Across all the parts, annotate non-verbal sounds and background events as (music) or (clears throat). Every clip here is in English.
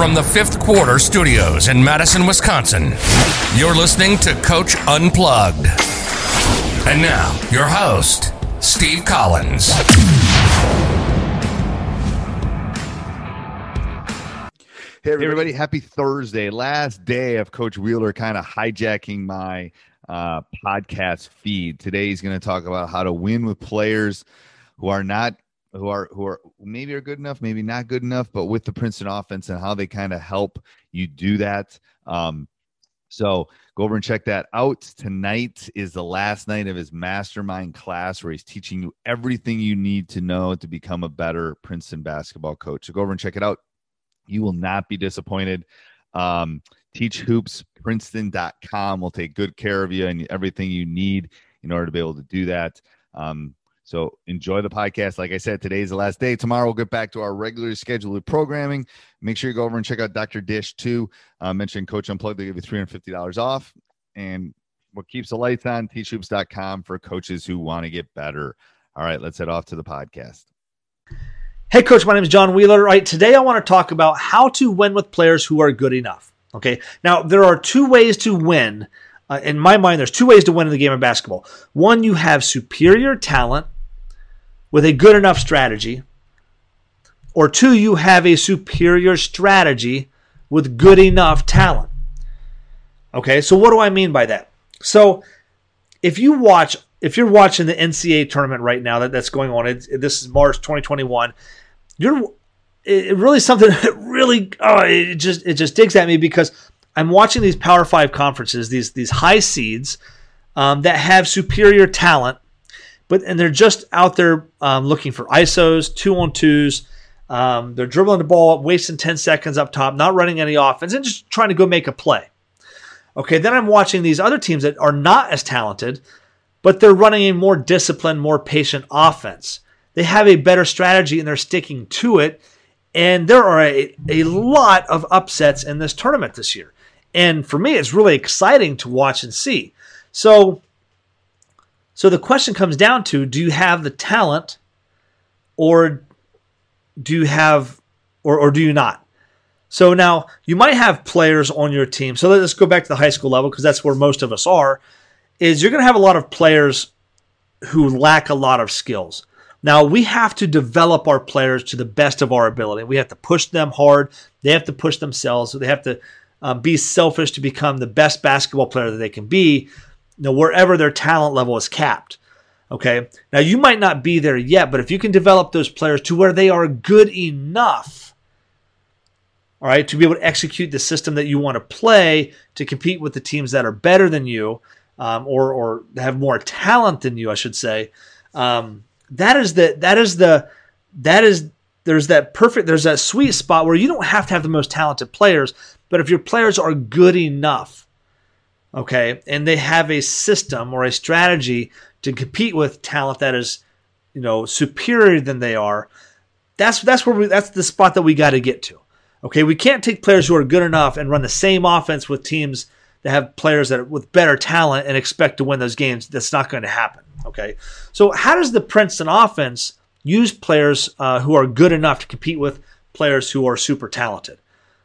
From the fifth quarter studios in Madison, Wisconsin, you're listening to Coach Unplugged. And now, your host, Steve Collins. Hey everybody. happy Thursday. Last day of Coach Wheeler kind of hijacking my uh, podcast feed. Today he's going to talk about how to win with players who are not who are who are maybe are good enough, maybe not good enough, but with the Princeton offense and how they kind of help you do that. Um, so go over and check that out. Tonight is the last night of his mastermind class where he's teaching you everything you need to know to become a better Princeton basketball coach. So go over and check it out. You will not be disappointed. Um, teachhoopsprinceton.com will take good care of you and everything you need in order to be able to do that. Um, so enjoy the podcast. Like I said, today is the last day. Tomorrow we'll get back to our regularly scheduled programming. Make sure you go over and check out Dr. Dish too. Uh, mention Coach Unplugged, they give you $350 off. And what keeps the lights on, teachhoops.com for coaches who want to get better. All right, let's head off to the podcast. Hey, coach, my name is John Wheeler. Right today, I want to talk about how to win with players who are good enough. Okay, now there are two ways to win. Uh, in my mind, there's two ways to win in the game of basketball. One, you have superior talent with a good enough strategy, or two, you have a superior strategy with good enough talent. Okay, so what do I mean by that? So if you watch, if you're watching the NCAA tournament right now that, that's going on, it, this is March 2021 you're it really something (laughs) that really oh, it just it just digs at me because I'm watching these Power Five conferences, these these high seeds um, that have superior talent, but and they're just out there um, looking for isos, two on twos. Um, they're dribbling the ball, wasting 10 seconds up top, not running any offense, and just trying to go make a play. Okay, then I'm watching these other teams that are not as talented, but they're running a more disciplined, more patient offense they have a better strategy and they're sticking to it. And there are a, a lot of upsets in this tournament this year. And for me, it's really exciting to watch and see. So, so the question comes down to do you have the talent or do you have or, or do you not? So now you might have players on your team. So let's go back to the high school level because that's where most of us are. Is you're going to have a lot of players who lack a lot of skills. Now we have to develop our players to the best of our ability. We have to push them hard. They have to push themselves. They have to um, be selfish to become the best basketball player that they can be. Know, wherever their talent level is capped. Okay. Now you might not be there yet, but if you can develop those players to where they are good enough, all right, to be able to execute the system that you want to play to compete with the teams that are better than you, um, or or have more talent than you, I should say. Um, that is the that is the that is there's that perfect there's that sweet spot where you don't have to have the most talented players, but if your players are good enough, okay, and they have a system or a strategy to compete with talent that is, you know, superior than they are, that's that's where we that's the spot that we got to get to. Okay, we can't take players who are good enough and run the same offense with teams that have players that are with better talent and expect to win those games. That's not going to happen. Okay, so how does the Princeton offense use players uh, who are good enough to compete with players who are super talented?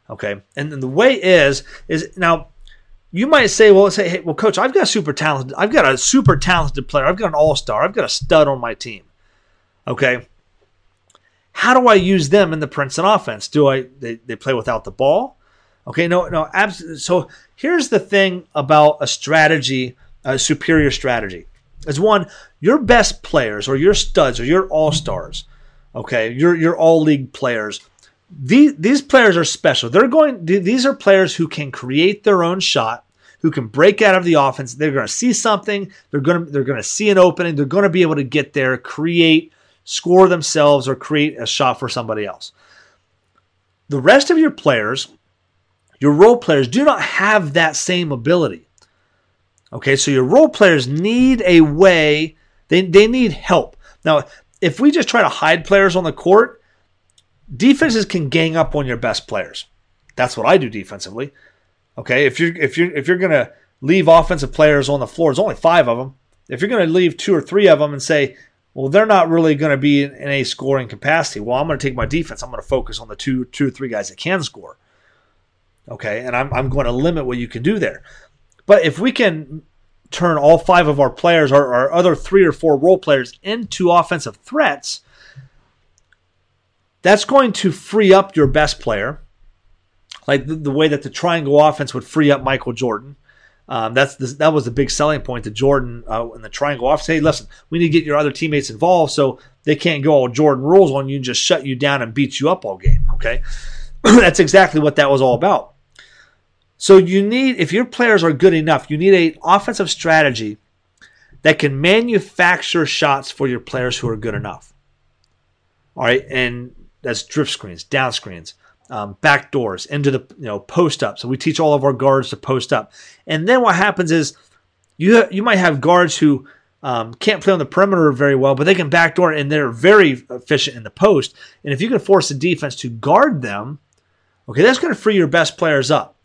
Okay, and the way is is now you might say, well, say, hey, well, coach, I've got super talented. I've got a super talented player. I've got an all star. I've got a stud on my team. Okay. How do I use them in the Princeton offense? Do I they, they play without the ball? Okay, no, no, absolutely. So here's the thing about a strategy, a superior strategy. Is one, your best players or your studs or your all stars, okay, your your all league players. These these players are special. They're going. These are players who can create their own shot who can break out of the offense. They're going to see something. They're going to they're going to see an opening. They're going to be able to get there, create, score themselves, or create a shot for somebody else. The rest of your players, your role players, do not have that same ability. Okay, so your role players need a way. They they need help. Now, if we just try to hide players on the court, defenses can gang up on your best players. That's what I do defensively. Okay, if you're if you're if you're gonna leave offensive players on the floor, there's only five of them. If you're gonna leave two or three of them and say, well, they're not really to be in, a scoring capacity. Well, I'm to take my defense. I'm to focus on the two, two or three guys that can score. Okay, and I'm, I'm going to limit what you can do there. But if we can turn all five of our players, our, our other three or four role players, into offensive threats, that's going to free up your best player like the, the, way that the triangle offense would free up Michael Jordan. Um, that's the, that was the big selling point to Jordan uh, in the triangle offense. Hey, listen, we need to get your other teammates involved so they can't go all Jordan rules on you and just shut you down and beat you up all game. Okay, (clears throat) that's exactly what that was all about. So you need, if your players are good enough, you need a offensive strategy that can manufacture shots for your players who are good enough. All right, and that's drift screens, down screens, um, back doors into the you know post up. So we teach all of our guards to post up. And then what happens is you you might have guards who um, can't play on the perimeter very well, but they can backdoor and they're very efficient in the post. And if you can force the defense to guard them, okay, that's going to free your best players up.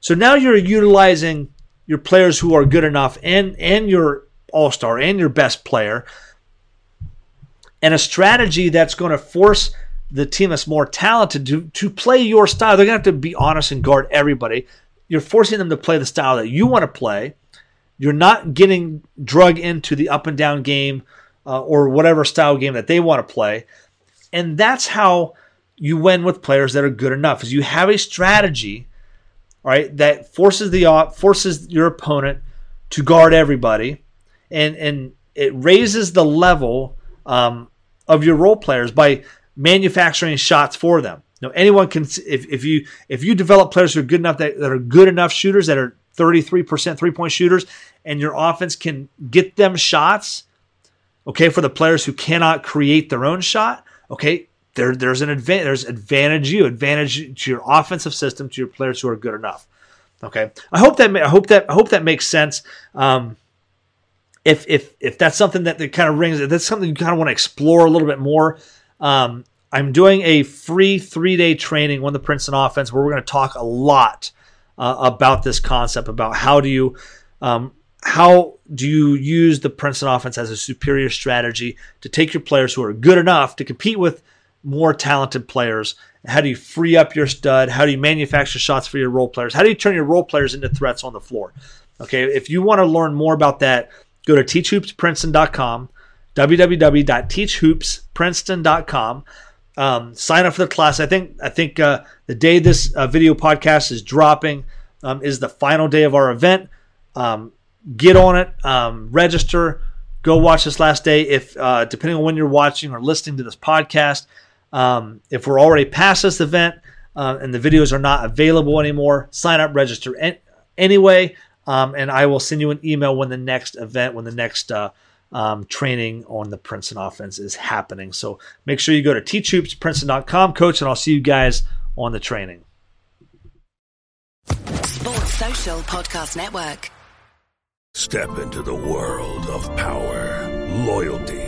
So now you're utilizing your players who are good enough and and your all star and your best player, and a strategy that's going to force the team that's more talented to, to play your style. They're going to have to be honest and guard everybody. You're forcing them to play the style that you want to play. You're not getting drug into the up and down game uh, or whatever style game that they want to play. And that's how you win with players that are good enough. Is you have a strategy, right, that forces the forces your opponent to guard everybody, and and it raises the level um, of your role players by manufacturing shots for them. Now, anyone can if, if you if you develop players who are good enough that, that are good enough shooters that are 33% three-point shooters and your offense can get them shots, okay, for the players who cannot create their own shot, okay, there, there's an advantage there's advantage you, advantage to your offensive system to your players who are good enough. Okay. I hope that I hope that I hope that makes sense. Um, if if if that's something that, that kind of rings, if that's something you kind of want to explore a little bit more, um, I'm doing a free three day training on the Princeton offense where we're going to talk a lot uh, about this concept about how do you um, how do you use the Princeton offense as a superior strategy to take your players who are good enough to compete with more talented players? How do you free up your stud? How do you manufacture shots for your role players? How do you turn your role players into threats on the floor? Okay, if you want to learn more about that, go to teachhoopsprinceton.com www.teachhoopsprinceton.com. Um, sign up for the class. I think I think uh, the day this uh, video podcast is dropping um, is the final day of our event. Um, get on it, um, register, go watch this last day. If uh, depending on when you're watching or listening to this podcast, um, if we're already past this event uh, and the videos are not available anymore, sign up, register anyway, um, and I will send you an email when the next event, when the next uh, um, training on the Princeton offense is happening. So make sure you go to teachhoopsprinceton.com, coach, and I'll see you guys on the training. Sports Social Podcast Network. Step into the world of power, loyalty